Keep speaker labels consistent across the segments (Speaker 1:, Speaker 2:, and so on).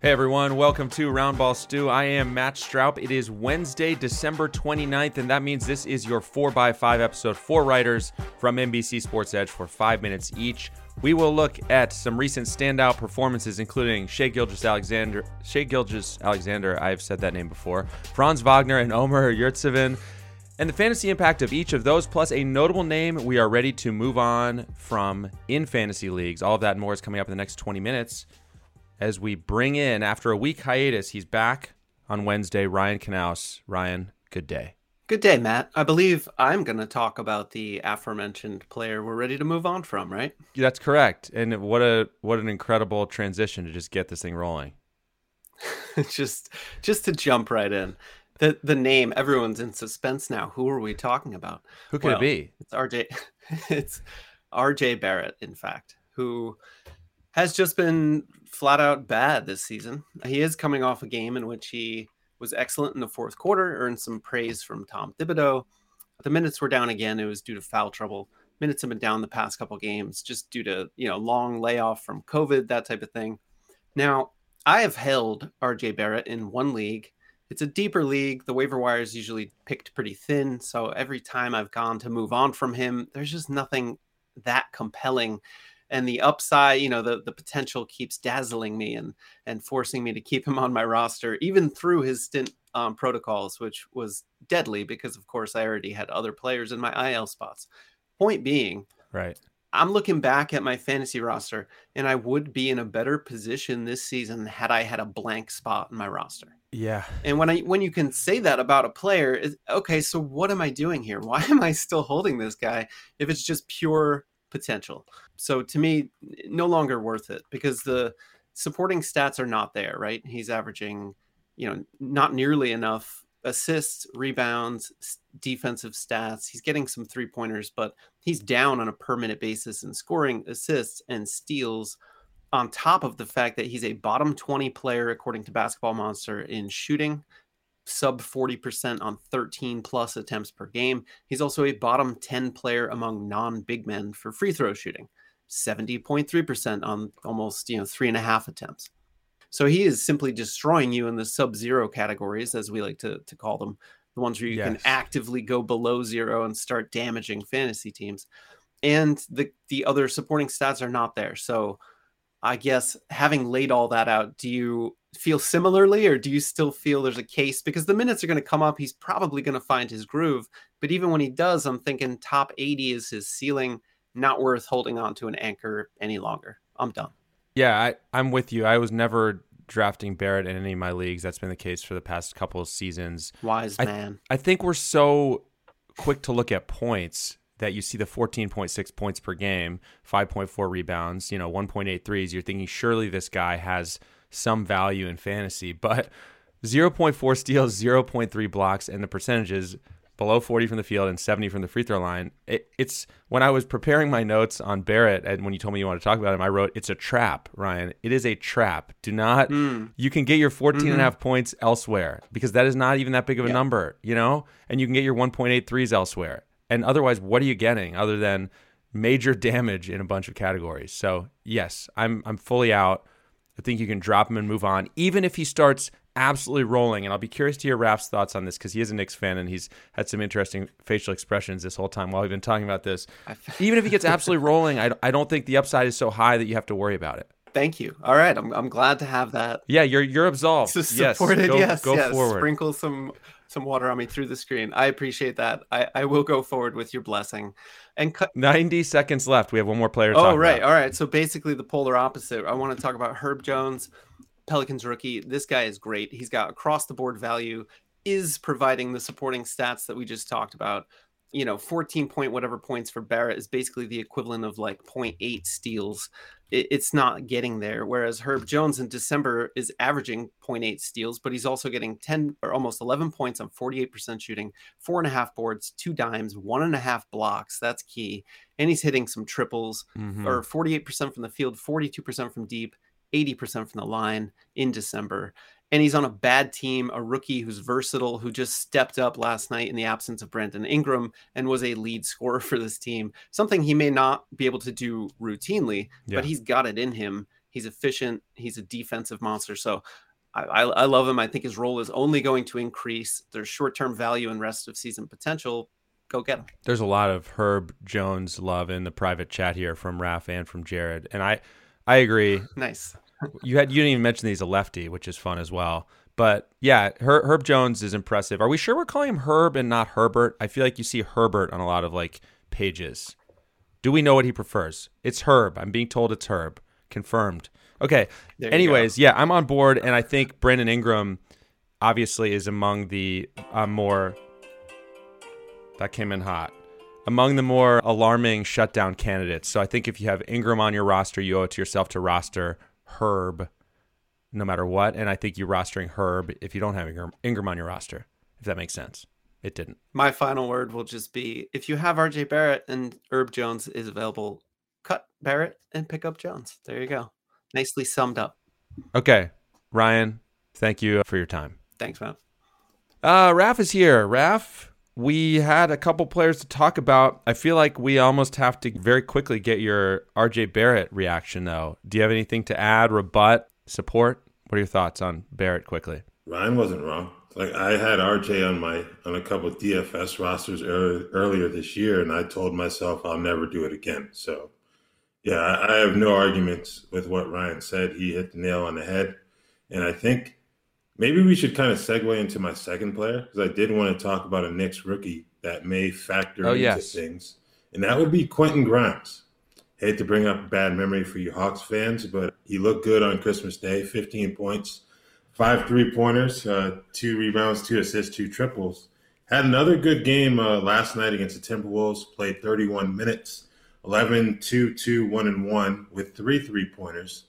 Speaker 1: Hey everyone, welcome to Roundball Stew. I am Matt Straub. It is Wednesday, December 29th, and that means this is your 4x5 episode. Four writers from NBC Sports Edge for five minutes each. We will look at some recent standout performances, including Shai Gilgeous-Alexander, Shea Gilgis Alexander, I've said that name before, Franz Wagner, and Omer Yurtseven, and the fantasy impact of each of those, plus a notable name we are ready to move on from in fantasy leagues. All of that and more is coming up in the next 20 minutes as we bring in, after a week hiatus, he's back on Wednesday, Ryan Knaus. Ryan, good day.
Speaker 2: Good day, Matt. I believe I'm going to talk about the aforementioned player we're ready to move on from, right?
Speaker 1: That's correct. And what a what an incredible transition to just get this thing rolling.
Speaker 2: just just to jump right in. The the name everyone's in suspense now. Who are we talking about?
Speaker 1: Who could well, it be?
Speaker 2: It's RJ it's RJ Barrett in fact, who has just been flat out bad this season. He is coming off a game in which he was excellent in the fourth quarter, earned some praise from Tom Thibodeau. The minutes were down again. It was due to foul trouble. Minutes have been down the past couple games just due to, you know, long layoff from COVID, that type of thing. Now, I have held RJ Barrett in one league. It's a deeper league. The waiver wire is usually picked pretty thin. So every time I've gone to move on from him, there's just nothing that compelling and the upside, you know, the the potential keeps dazzling me and and forcing me to keep him on my roster, even through his stint um, protocols, which was deadly because, of course, I already had other players in my IL spots. Point being,
Speaker 1: right.
Speaker 2: I'm looking back at my fantasy roster, and I would be in a better position this season had I had a blank spot in my roster.
Speaker 1: Yeah.
Speaker 2: And when I when you can say that about a player, is okay. So what am I doing here? Why am I still holding this guy if it's just pure potential. So to me, no longer worth it because the supporting stats are not there, right? He's averaging, you know, not nearly enough assists, rebounds, defensive stats. He's getting some three pointers, but he's down on a per minute basis in scoring, assists, and steals. On top of the fact that he's a bottom 20 player, according to Basketball Monster, in shooting, sub 40% on 13 plus attempts per game. He's also a bottom 10 player among non big men for free throw shooting, 70.3% on almost, you know, three and a half attempts. So he is simply destroying you in the sub zero categories, as we like to, to call them, the ones where you yes. can actively go below zero and start damaging fantasy teams. And the, the other supporting stats are not there. So I guess having laid all that out, do you feel similarly, or do you still feel there's a case? Because the minutes are going to come up, he's probably going to find his groove. But even when he does, I'm thinking top 80 is his ceiling, not worth holding on to an anchor any longer. I'm done.
Speaker 1: Yeah, I, I'm with you. I was never drafting Barrett in any of my leagues. That's been the case for the past couple of seasons.
Speaker 2: Wise
Speaker 1: I,
Speaker 2: man.
Speaker 1: I think we're so quick to look at points that you see the 14.6 points per game, 5.4 rebounds, you know, 1.8 threes. You're thinking surely this guy has – some value in fantasy, but 0.4 steals, 0.3 blocks, and the percentages below 40 from the field and 70 from the free throw line. It, it's when I was preparing my notes on Barrett, and when you told me you wanted to talk about him, I wrote, It's a trap, Ryan. It is a trap. Do not, mm. you can get your 14 mm-hmm. and a mm-hmm. half points elsewhere because that is not even that big of a yeah. number, you know? And you can get your 1.8 threes elsewhere. And otherwise, what are you getting other than major damage in a bunch of categories? So, yes, I'm, I'm fully out. I think you can drop him and move on, even if he starts absolutely rolling. And I'll be curious to hear Raf's thoughts on this because he is a Knicks fan and he's had some interesting facial expressions this whole time while we've been talking about this. even if he gets absolutely rolling, I, I don't think the upside is so high that you have to worry about it.
Speaker 2: Thank you. All right, I'm, I'm glad to have that.
Speaker 1: Yeah, you're you're absolved.
Speaker 2: Supported,
Speaker 1: yes, go,
Speaker 2: yes,
Speaker 1: go
Speaker 2: yes.
Speaker 1: forward.
Speaker 2: Sprinkle some some water on me through the screen. I appreciate that. I, I will go forward with your blessing. And cu-
Speaker 1: 90 seconds left. We have one more player
Speaker 2: Oh, right.
Speaker 1: About.
Speaker 2: All right. So basically the polar opposite. I want to talk about Herb Jones, Pelicans rookie. This guy is great. He's got across the board value, is providing the supporting stats that we just talked about. You know, 14 point whatever points for Barrett is basically the equivalent of like 0.8 steals. It, it's not getting there. Whereas Herb Jones in December is averaging 0.8 steals, but he's also getting 10 or almost 11 points on 48% shooting, four and a half boards, two dimes, one and a half blocks. That's key. And he's hitting some triples
Speaker 1: Mhm.
Speaker 2: or 48% from the field, 42% from deep, 80% from the line in December. And he's on a bad team, a rookie who's versatile, who just stepped up last night in the absence of Brandon Ingram and was a lead scorer for this team. Something he may not be able to do routinely,
Speaker 1: Yeah.
Speaker 2: but he's got it in him. He's efficient. He's a defensive monster. So I, I, I love him. I think his role is only going to increase. There's short term value and rest of season potential. Go get him.
Speaker 1: There's a lot of Herb Jones love in the private chat here from Raf and from Jared, and I, I agree.
Speaker 2: Nice.
Speaker 1: You had you didn't even mention that he's a lefty, which is fun as well. But yeah, Her, Herb Jones is impressive. Are we sure we're calling him Herb and not Herbert? I feel like you see Herbert on a lot of like pages. Do we know what he prefers? It's Herb. I'm being told it's Herb. Confirmed. Okay.
Speaker 2: There
Speaker 1: Anyways, yeah, I'm on board, and I think Brandon Ingram obviously is among the uh, more that came in hot among the more alarming shutdown candidates. So I think if you have Ingram on your roster, you owe it to yourself to roster Herb no matter what. And I think you're rostering Herb if you don't have Ingram, Ingram on your roster, if that makes sense. It didn't.
Speaker 2: My final word will just be if you have RJ Barrett and Herb Jones is available, cut Barrett and pick up Jones. There you go. Nicely summed up.
Speaker 1: Okay. Ryan, thank you for your time.
Speaker 2: Thanks, man.
Speaker 1: Uh, Raf is here. Raf, we had a couple players to talk about. I feel like we almost have to very quickly get your RJ Barrett reaction, though. Do you have anything to add, rebut, support? What are your thoughts on Barrett quickly?
Speaker 3: Ryan wasn't wrong. Like I had RJ on my on a couple DFS rosters earlier, earlier this year, and I told myself I'll never do it again. So, yeah, I, I have no arguments with what Ryan said. He hit the nail on the head, and I think maybe we should kind of segue into my second player because I did want to talk about a Knicks rookie that may factor
Speaker 1: Oh,
Speaker 3: into
Speaker 1: yes.
Speaker 3: things, and that would be Quentin Grimes. Hate to bring up a bad memory for you Hawks fans, but he looked good on Christmas Day. 15 points, five three pointers, uh, two rebounds, two assists, two triples. Had another good game uh, last night against the Timberwolves. Played 31 minutes, 11, 2, 2, 1, and 1 with three three pointers.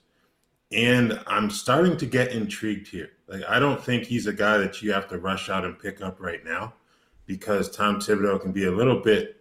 Speaker 3: And I'm starting to get intrigued here. Like, I don't think he's a guy that you have to rush out and pick up right now because Tom Thibodeau can be a little bit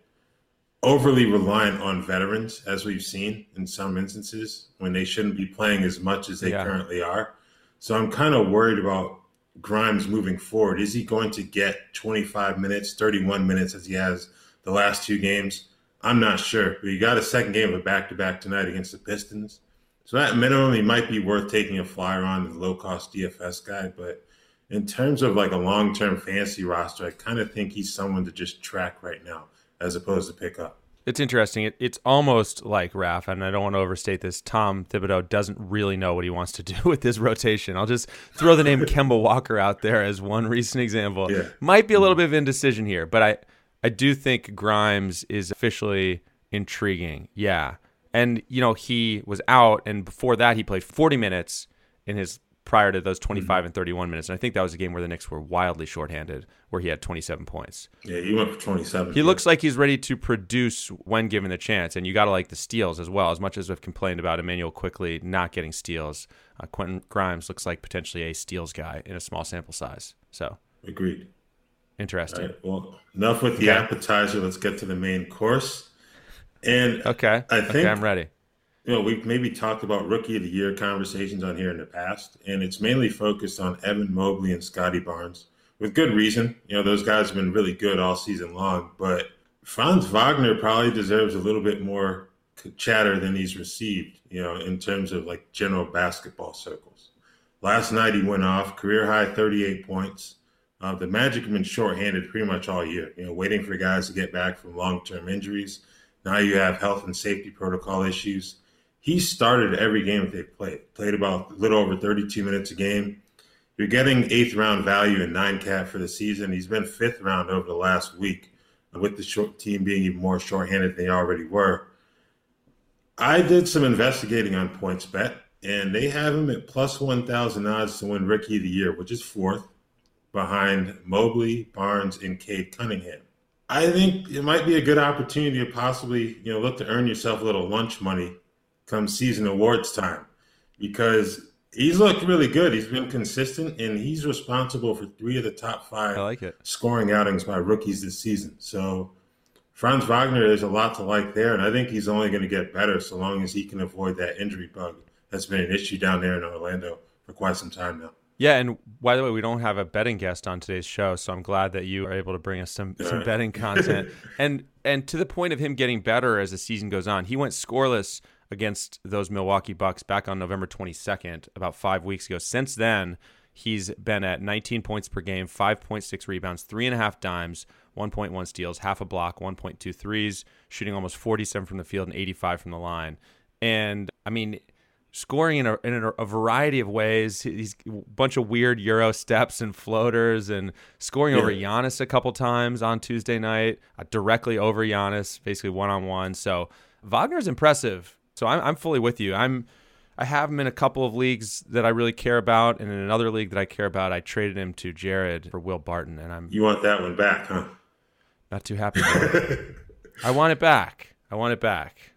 Speaker 3: overly reliant on veterans, as we've seen in some instances when they shouldn't be playing as much as they
Speaker 1: Yeah.
Speaker 3: currently are. So I'm kind of worried about Grimes moving forward. Is he going to get 25 minutes, 31 minutes as he has the last two games? I'm not sure. But he got a second game of a back to back tonight against the Pistons. So at minimum, he might be worth taking a flyer on the low cost DFS guy. But in terms of like a long term fantasy roster, I kind of think he's someone to just track right now as opposed to pick up.
Speaker 1: It's interesting. It, it's almost like Raf, and I don't want to overstate this. Tom Thibodeau doesn't really know what he wants to do with this rotation. I'll just throw the name Kemba Walker out there as one recent example.
Speaker 3: Yeah.
Speaker 1: Might be a little bit of indecision here, but I, I do think Grimes is officially intriguing. Yeah, and you know he was out, and before that he played 40 minutes in his prior to those 25 and 31 minutes. And I think that was a game where the Knicks were wildly shorthanded, where he had 27 points.
Speaker 3: Yeah, he went for 27.
Speaker 1: He looks like he's ready to produce when given the chance, and you got to like the steals as well. As much as we've complained about Immanuel Quickley not getting steals, uh, Quentin Grimes looks like potentially a steals guy in a small sample size. So
Speaker 3: Agreed.
Speaker 1: interesting.
Speaker 3: All right. Well, enough with the
Speaker 1: Okay.
Speaker 3: appetizer. Let's get to the main course. And
Speaker 1: Okay,
Speaker 3: I
Speaker 1: okay,
Speaker 3: think-
Speaker 1: I'm ready.
Speaker 3: you know, we've maybe talked about rookie of the year conversations on here in the past, and it's mainly focused on Evan Mobley and Scottie Barnes with good reason. You know, those guys have been really good all season long, but Franz Wagner probably deserves a little bit more chatter than he's received, you know, in terms of like general basketball circles. Last night he went off, career high 38 points. Uh, the Magic have been shorthanded pretty much all year, you know, waiting for guys to get back from long term injuries. Now you have health and safety protocol issues he started every game that they played. Played about a little over 32 minutes a game. You're getting eighth round value in nine cat for the season. He's been fifth round over the last week, with the short team being even more shorthanded than they already were. I did some investigating on PointsBet, and they have him at plus 1,000 odds to win Rookie of the Year, which is fourth behind Mobley, Barnes, and Cade Cunningham. I think it might be a good opportunity to possibly, you know, look to earn yourself a little lunch money come season awards time because he's looked really good. He's been consistent and he's responsible for three of the top five
Speaker 1: like
Speaker 3: scoring outings by rookies this season. So Franz Wagner is a lot to like there, and I think he's only going to get better so long as he can avoid that injury bug that's been an issue down there in Orlando for quite some time now.
Speaker 1: Yeah, and by the way, we don't have a betting guest on today's show, so I'm glad that you are able to bring us some, some betting content. and and to the point of him getting better as the season goes on, he went scoreless against those Milwaukee Bucks back on November 22nd, about five weeks ago. Since then, he's been at 19 points per game, 5.6 rebounds, three and a half dimes, 1.1 steals, half a block, 1.2 threes, shooting almost 47 from the field and 85 from the line. And I mean, scoring in a, in a, a variety of ways. He's a bunch of weird Euro steps and floaters and scoring over
Speaker 3: Yeah.
Speaker 1: Giannis a couple times on Tuesday night, uh, directly over Giannis, basically one on one. So Wagner's impressive. So I'm, I'm fully with you. I'm I have him in a couple of leagues that I really care about, and in another league that I care about, I traded him to Jared for Will Barton, and I'm
Speaker 3: You want that one back, huh?
Speaker 1: not too happy. I want it back. I want it back.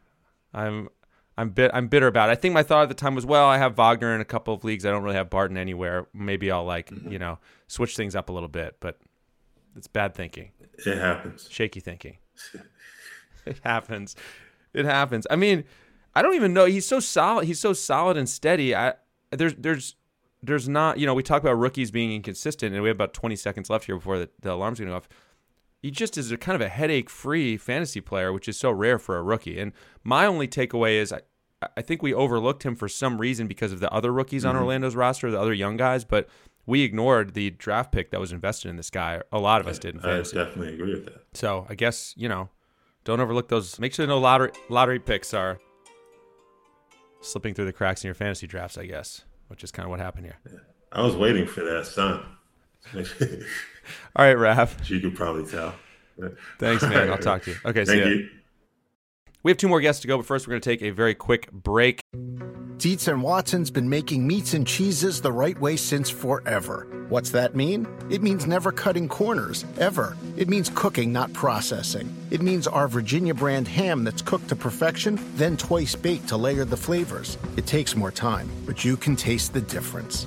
Speaker 1: I'm I'm bit I'm bitter about it. I think my thought at the time was, well, I have Wagner in a couple of leagues. I don't really have Barton anywhere. Maybe I'll like mm-hmm. you know switch things up a little bit, but it's bad thinking,
Speaker 3: It happens.
Speaker 1: shaky thinking. it happens. It happens. I mean, I don't even know. He's so solid. He's so solid and steady. I there's there's there's not you know we talk about rookies being inconsistent, and we have about 20 seconds left here before the, the alarm's going to go off he just is a kind of a headache free fantasy player, which is so rare for a rookie. And my only takeaway is I, I think we overlooked him for some reason because of the other rookies on mm-hmm. Orlando's roster, the other young guys, but we ignored the draft pick that was invested in this guy. A lot of us did in
Speaker 3: I definitely agree with that.
Speaker 1: So I guess, you know, don't overlook those. Make sure no lottery lottery picks are slipping through the cracks in your fantasy drafts, I guess, which is kind of what happened here.
Speaker 3: I was waiting for that, son.
Speaker 1: All right, Raf.
Speaker 3: you could probably tell.
Speaker 1: Thanks, man. I'll talk to you. Okay, see
Speaker 3: Thank
Speaker 1: ya.
Speaker 3: you.
Speaker 1: We have two more guests to go, but first we're going to take a very quick break.
Speaker 4: Dietz and Watson's been making meats and cheeses the right way since forever. What's that mean? It means never cutting corners, ever. It means cooking, not processing. It means our Virginia brand ham that's cooked to perfection, then twice baked to layer the flavors. It takes more time, but you can taste the difference.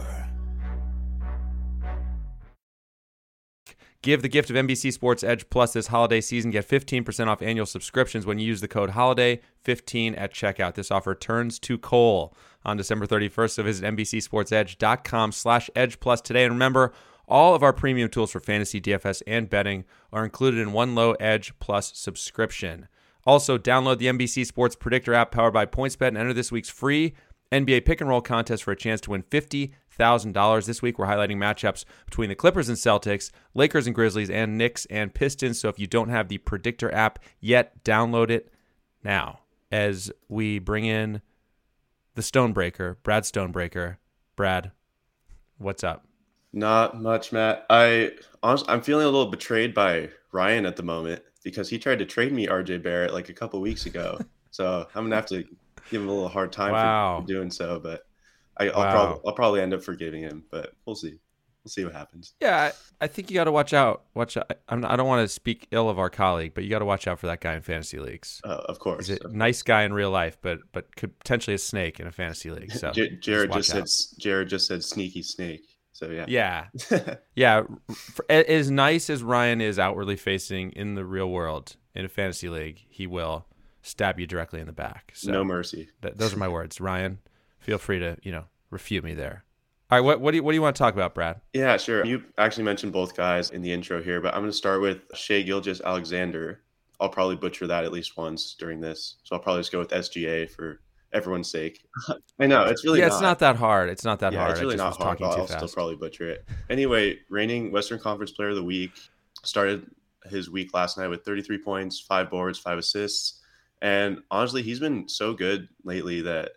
Speaker 1: Give the gift of NBC Sports Edge Plus this holiday season. Get 15% off annual subscriptions when you use the code HOLIDAY15 at checkout. This offer turns to coal on December 31st, so visit NBCSportsEdge.com slash Edge Plus today. And remember, all of our premium tools for fantasy, DFS, and betting are included in one low Edge Plus subscription. Also, download the NBC Sports Predictor app powered by PointsBet and enter this week's free NBA pick and roll contest for a chance to win $50,000. This week, we're highlighting matchups between the Clippers and Celtics, Lakers and Grizzlies, and Knicks and Pistons. So if you don't have the Predictor app yet, download it now as we bring in the Stonebreaker, Brad Stonebreaker. Brad, what's up?
Speaker 5: Not much, Matt. I honestly, I'm feeling a little betrayed by Ryan at the moment because he tried to trade me RJ Barrett like a couple weeks ago. so I'm gonna have to give him a little hard time
Speaker 1: Wow.
Speaker 5: for doing so. But I, I'll,
Speaker 1: Wow.
Speaker 5: probably I'll probably end up forgiving him. But we'll see. We'll see what happens.
Speaker 1: Yeah, I, I think you got to watch out. Watch out. I'm, I don't want to speak ill of our colleague, but you got to watch out for that guy in fantasy leagues.
Speaker 5: Uh, of course.
Speaker 1: He's a nice guy in real life, but but could potentially a snake in a fantasy league. So
Speaker 5: J- Jared
Speaker 1: watch
Speaker 5: just said Jared just said sneaky snake. So yeah.
Speaker 1: Yeah, yeah. For, as nice as Ryan is outwardly facing in the real world in a fantasy league, he will stab you directly in the back. So
Speaker 5: no mercy.
Speaker 1: th- those are my words. Ryan, feel free to you know refute me there. All right, what what do you, what do you want to talk about, Brad?
Speaker 5: Yeah, sure. You actually mentioned both guys in the intro here, but I'm going to start with Shai Gilgeous-Alexander. I'll probably butcher that at least once during this, so I'll probably just go with SGA for everyone's sake. I know it's really
Speaker 1: yeah,
Speaker 5: not.
Speaker 1: it's not that hard. It's not that
Speaker 5: yeah,
Speaker 1: hard.
Speaker 5: it's really not hard.
Speaker 1: talking
Speaker 5: but
Speaker 1: too
Speaker 5: I'll
Speaker 1: fast.
Speaker 5: still probably butcher it. Anyway, reigning Western Conference Player of the Week started his week last night with 33 points, five boards, five assists, and honestly, he's been so good lately that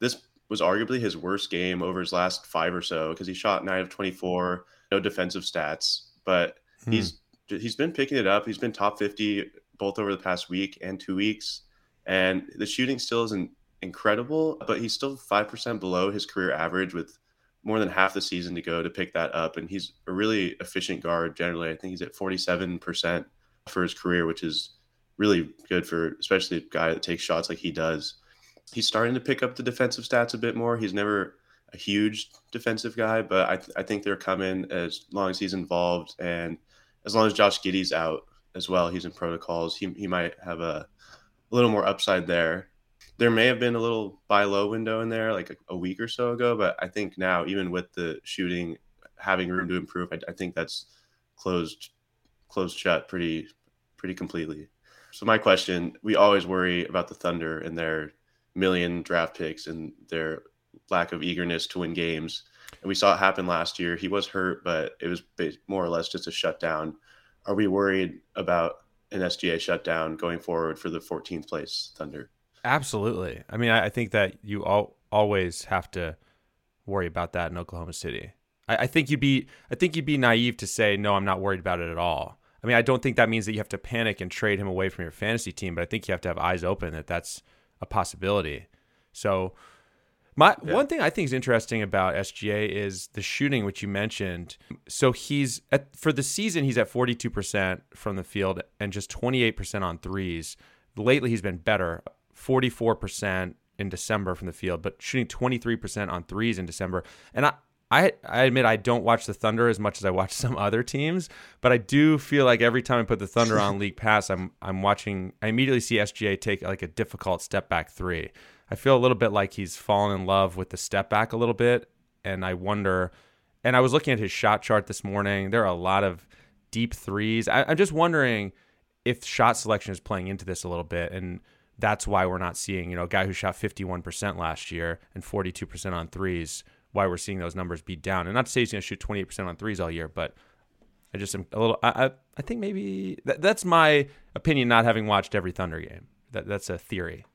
Speaker 5: this was arguably his worst game over his last five or so because he shot nine of 24, no defensive stats, but
Speaker 1: Hmm.
Speaker 5: he's he's been picking it up. He's been top 50 both over the past week and two weeks, and the shooting still isn't incredible, but he's still five percent below his career average with more than half the season to go to pick that up. And he's a really efficient guard generally. I think he's at 47% for his career, which is really good for especially a guy that takes shots like he does. He's starting to pick up the defensive stats a bit more. He's never a huge defensive guy, but I, th- I think they're coming as long as he's involved and as long as Josh Giddey's out as well, he's in protocols. He, he might have a, a little more upside there there may have been a little buy low window in there like a, a, week or so ago, but I think now, even with the shooting having room to improve, I, I, think that's closed closed shut pretty pretty completely. So my question: We always worry about the Thunder and their million draft picks and their lack of eagerness to win games, and we saw it happen last year. He was hurt, but it was more or less just a shutdown. Are we worried about an SGA shutdown going forward for the 14th place Thunder?
Speaker 1: Absolutely. I mean, I, think that you all, always have to worry about that in Oklahoma City. I, I, think you'd be I think you'd be naive to say no, I'm not worried about it at all. I mean, I don't think that means that you have to panic and trade him away from your fantasy team, but I think you have to have eyes open that that's a possibility. So, my yeah. one thing I think is interesting about SGA is the shooting, which you mentioned. So he's at for the season he's at 42% from the field and just 28% on threes. Lately he's been better. 44% in December from the field, but shooting 23% on threes in December. And I, I, I admit I don't watch the Thunder as much as I watch some other teams, but I do feel like every time I put the Thunder on League Pass, I'm I'm watching. I immediately see SGA take like a difficult step back three. I feel a little bit like he's fallen in love with the step back a little bit, and I wonder. And I was looking at his shot chart this morning. There are a lot of deep threes. I, I'm just wondering if shot selection is playing into this a little bit, and that's why we're not seeing, you know, a guy who shot 51% last year and 42% on threes, why we're seeing those numbers be down. And not to say he's going to shoot 28% on threes all year, but I just am a little, I, I, I think maybe that, that's my opinion, not having watched every Thunder game. That, that's a theory.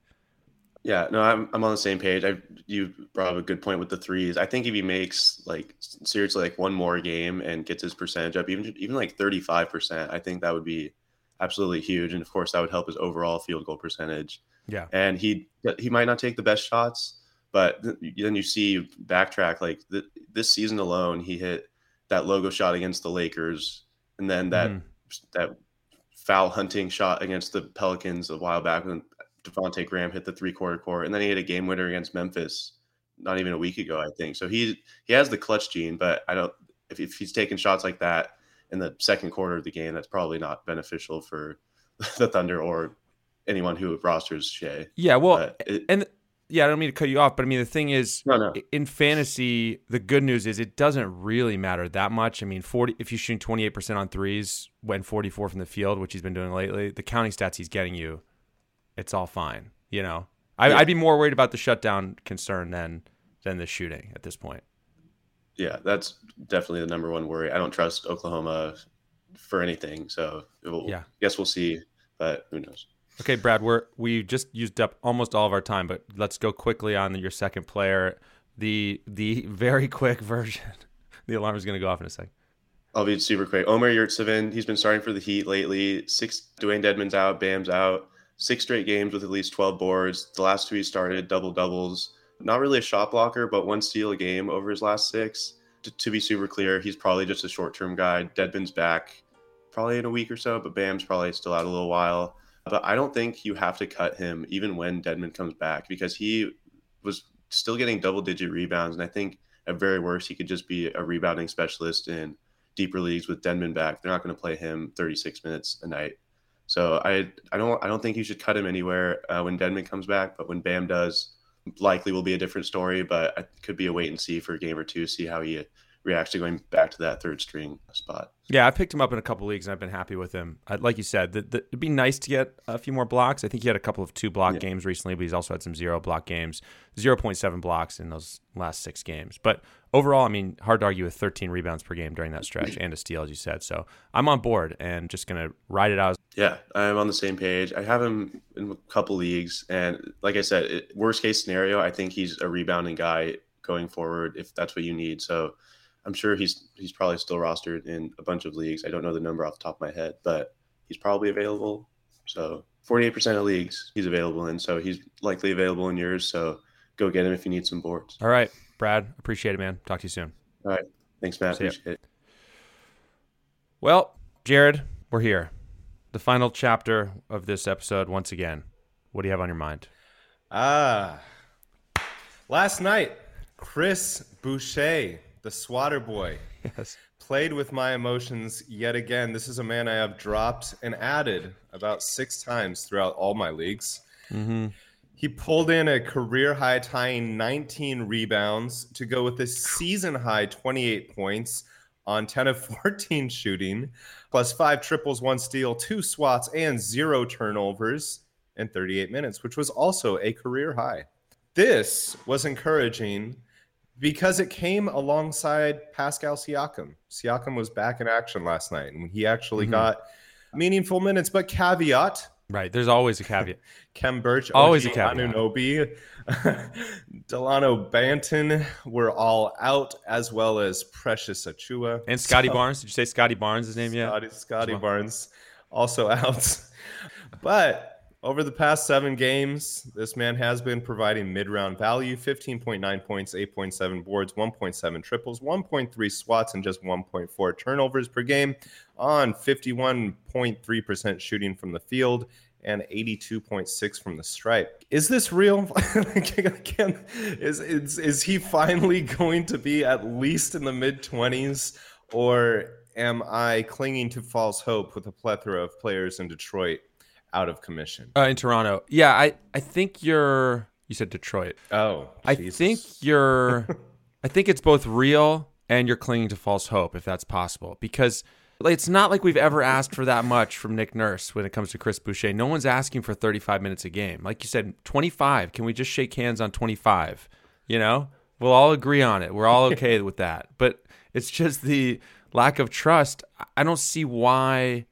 Speaker 5: Yeah, no, I'm, I'm on the same page. I you brought up a good point with the threes. I think if he makes like seriously like one more game and gets his percentage up, even even like 35 percent, I think that would be absolutely huge. And of course, that would help his overall field goal percentage.
Speaker 1: Yeah.
Speaker 5: And he he might not take the best shots, but then you see backtrack like the, this season alone, he hit that logo shot against the Lakers, and then that mm. that foul hunting shot against the Pelicans a while back when Devonte Graham hit the three quarter court, and then he hit a game winner against Memphis not even a week ago, I think. So he he has the clutch gene, but I don't if, if he's taking shots like that in the second quarter of the game, that's probably not beneficial for the Thunder or anyone who rosters Shai.
Speaker 1: Yeah, well, it, and yeah, I don't mean to cut you off, but I mean the thing is,
Speaker 5: no, no.
Speaker 1: in fantasy, the good news is it doesn't really matter that much. I mean, forty if you shoot twenty eight percent on threes when forty four from the field, which he's been doing lately, the counting stats he's getting you, it's all fine. You know, I,
Speaker 5: Yeah.
Speaker 1: I'd be more worried about the shutdown concern than than the shooting at this point.
Speaker 5: Yeah, that's definitely the number one worry. I don't trust Oklahoma for anything. So we'll,
Speaker 1: Yeah.
Speaker 5: guess we'll see, but who knows?
Speaker 1: Okay, Brad, we're we just used up almost all of our time, but let's go quickly on your second player. The the very quick version. The alarm is going to go off in a second.
Speaker 5: I'll be super quick. Omer Yurtseven, he's been starting for the Heat lately. Six Dewayne Dedmon's out, Bam's out. Six straight games with at least 12 boards. The last two he started double doubles. Not really a shot blocker, but one steal a game over his last six. To, to be super clear, he's probably just a short term guy. Dedmon's back probably in a week or so, but Bam's probably still out a little while. But I don't think you have to cut him even when Dedmon comes back because he was still getting double digit rebounds. And I think at very worst, he could just be a rebounding specialist in deeper leagues with Dedmon back. They're not going to play him 36 minutes a night. So I I don't I don't think you should cut him anywhere uh, when Dedmon comes back, but when Bam does, likely will be a different story. But it could be a wait and see for a game or two, see how he to going back to that third string spot.
Speaker 1: Yeah, I picked him up in a couple leagues and I've been happy with him. I, like you said, the, the, it'd be nice to get a few more blocks. I think he had a couple of two block yeah. games recently, but he's also had some zero block games, 0.7 blocks in those last six games. But overall, I mean, hard to argue with 13 rebounds per game during that stretch and a steal, as you said. So I'm on board and just going to ride it out.
Speaker 5: Yeah, I'm on the same page. I have him in a couple leagues. And like I said, it, worst case scenario, I think he's a rebounding guy going forward if that's what you need. So I'm sure he's he's probably still rostered in a bunch of leagues. I don't know the number off the top of my head, but he's probably available. So 48% of leagues he's available in. So he's likely available in yours. So go get him if you need some boards.
Speaker 1: All right, Brad. Appreciate it, man. Talk to you soon.
Speaker 5: All right. Thanks, Matt.
Speaker 1: See appreciate it. Well, Jared, we're here. The final chapter of this episode once again. What do you have on your mind?
Speaker 6: Ah. Last night, Chris Boucher the Swatter Boy.
Speaker 1: Yes.
Speaker 6: Played with my emotions yet again. This is a man I have dropped and added about six times throughout all my leagues.
Speaker 1: Mm-hmm.
Speaker 6: He pulled in a career high tying 19 rebounds to go with a season high 28 points on 10 of 14 shooting, plus five triples, one steal, two swats, and zero turnovers in 38 minutes, which was also a career high. This was encouraging because it came alongside Pascal Siakam. Siakam was back in action last night, and he actually mm-hmm. got meaningful minutes. But caveat,
Speaker 1: right? There's always a caveat.
Speaker 6: Khem Birch,
Speaker 1: always OG a caveat.
Speaker 6: Anunoby, Delano Banton were all out, as well as Precious Achiuwa
Speaker 1: and Scottie so, Barnes. Did you say Scottie Barnes' name? Yeah,
Speaker 6: Scottie, Scottie Barnes also out, but over the past seven games, this man has been providing mid round value 15.9 points, 8.7 boards, 1.7 triples, 1.3 swats, and just 1.4 turnovers per game on 51.3% shooting from the field and 82.6 from the stripe. Is this real? is, is, is he finally going to be at least in the mid 20s? Or am I clinging to false hope with a plethora of players in Detroit out of commission.
Speaker 1: Uh, in Toronto, yeah, I I think you're. You said Detroit.
Speaker 6: Oh,
Speaker 1: I think you're. I think it's both real and you're clinging to false hope, if that's possible, because it's not like we've ever asked for that much from Nick Nurse when it comes to Chris Boucher. No one's asking for 35 minutes a game. Like you said, 25. Can we just shake hands on 25? You know, we'll all agree on it. We're all okay with that. But it's just the lack of trust. I don't see why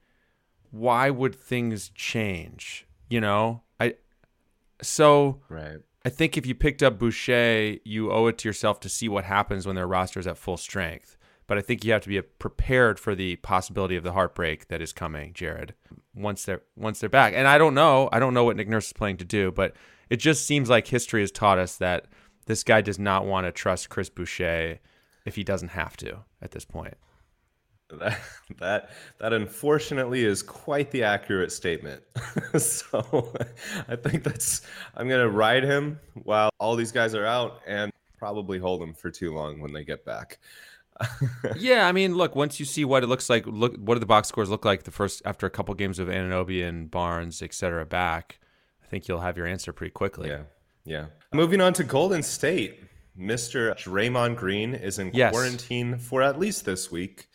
Speaker 1: why would things change? You know, I so
Speaker 6: right.
Speaker 1: I think if you picked up Boucher, you owe it to yourself to see what happens when their roster is at full strength. But I think you have to be prepared for the possibility of the heartbreak that is coming, Jared. Once they're once they're back, and I don't know, I don't know what Nick Nurse is planning to do, but it just seems like history has taught us that this guy does not want to trust Chris Boucher if he doesn't have to at this point.
Speaker 6: That that that unfortunately is quite the accurate statement. so I think that's I'm gonna ride him while all these guys are out and probably hold him for too long when they get back.
Speaker 1: yeah, I mean, look, once you see what it looks like, look what do the box scores look like the first after a couple games of Anunoby and Barnes, et cetera, back, I think you'll have your answer pretty quickly.
Speaker 6: Yeah. Yeah. Moving on to Golden State. Mr. Draymond Green is in
Speaker 1: yes.
Speaker 6: quarantine for at least this week.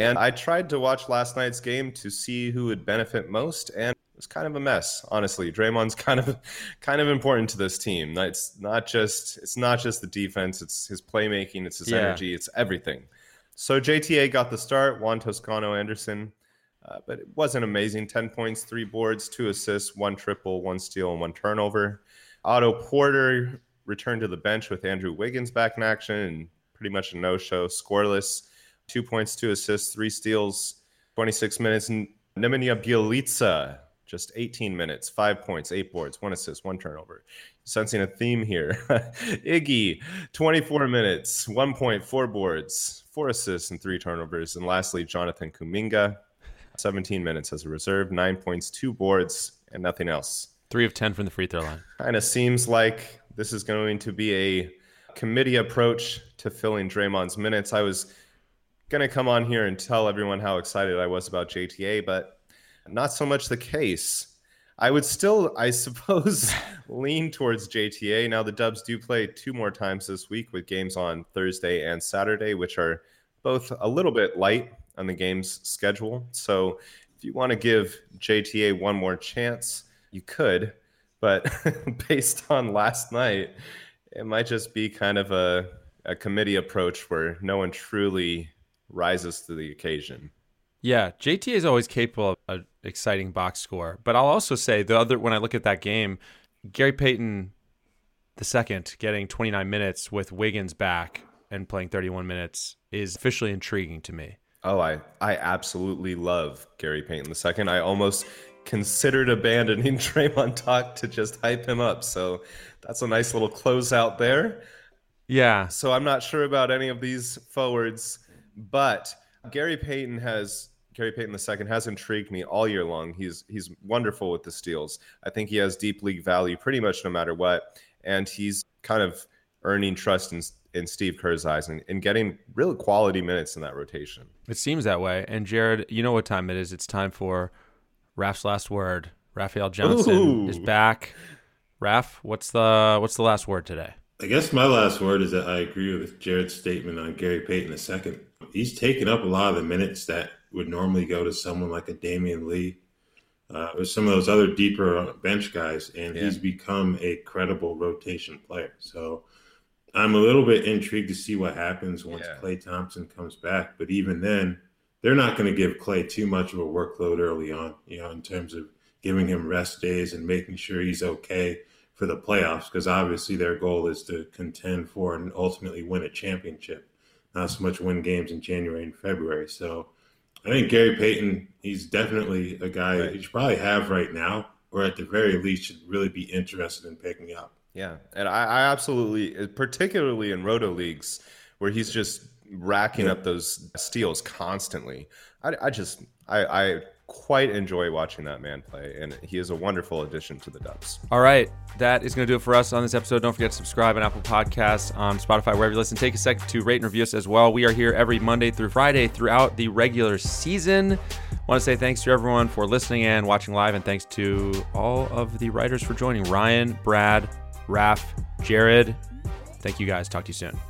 Speaker 6: And I tried to watch last night's game to see who would benefit most, and it was kind of a mess, honestly. Draymond's kind of kind of important to this team. It's not just it's not just the defense, it's his playmaking, it's his yeah. energy, it's everything. So JTA got the start, Juan Toscano Anderson, uh, but it wasn't amazing. 10 points, three boards, two assists, one triple, one steal, and one turnover. Otto Porter returned to the bench with Andrew Wiggins back in action and pretty much a no-show, scoreless two points, two assists, three steals, 26 minutes. Nemanja Bjelica, just 18 minutes, five points, eight boards, one assist, one turnover. Sensing a theme here. Iggy, 24 minutes, one point, four boards, four assists, and three turnovers. And lastly, Jonathan Kuminga, 17 minutes as a reserve, nine points, two boards, and nothing else.
Speaker 1: Three of 10 from the free throw line.
Speaker 6: Kind of seems like this is going to be a committee approach to filling Draymond's minutes. I was going to come on here and tell everyone how excited I was about JTA, but not so much the case. I would still, I suppose, lean towards JTA. Now, the Dubs do play two more times this week with games on Thursday and Saturday, which are both a little bit light on the game's schedule. So, if you want to give JTA one more chance, you could. But based on last night, it might just be kind of a, a committee approach where no one truly rises to the occasion.
Speaker 1: Yeah, JTA is always capable of an exciting box score. But I'll also say the other when I look at that game, Gary Payton the second getting 29 minutes with Wiggins back and playing 31 minutes is officially intriguing to me.
Speaker 6: Oh, I I absolutely love Gary Payton the second. I almost considered abandoning Draymond Talk to just hype him up. So that's a nice little closeout there.
Speaker 1: Yeah.
Speaker 6: So I'm not sure about any of these forwards, but Gary Payton has Gary Payton II has intrigued me all year long. He's he's wonderful with the steals. I think he has deep league value pretty much no matter what, and he's kind of earning trust in in Steve Kerr's eyes and, and getting real quality minutes in that rotation.
Speaker 1: It seems that way. And Jared, you know what time it is? It's time for Raf's last word. Raphielle Johnson Ooh. is back. Raf, what's the what's the last word today?
Speaker 3: I guess my last word is that I agree with Jared's statement on Gary Payton II. He's taken up a lot of the minutes that would normally go to someone like a Damion Lee uh, or some of those other deeper bench guys, and yeah. he's become a credible rotation player. So I'm a little bit intrigued to see what happens once yeah. Klay Thompson comes back. But even then, they're not going to give Klay too much of a workload early on, you know, in terms of giving him rest days and making sure he's okay for the playoffs, because obviously their goal is to contend for and ultimately win a championship, not so much win games in January and February. So I think Gary Payton, he's definitely a guy right. you should probably have right now, or at the very least, should really be interested in picking up.
Speaker 6: Yeah, and I, I absolutely, particularly in roto leagues, where he's just racking yeah. up those steals constantly. I, I just, I, I quite enjoy watching that man play, and he is a wonderful addition to the Dubs.
Speaker 1: All right, that is going to do it for us on this episode. Don't forget to subscribe on Apple Podcasts, on Spotify, wherever you listen. Take a second to rate and review us as well. We are here every Monday through Friday throughout the regular season. Want to say thanks to everyone for listening and watching live, and thanks to all of the writers for joining Ryan, Brad, Raf, Jared. Thank you guys. Talk to you soon.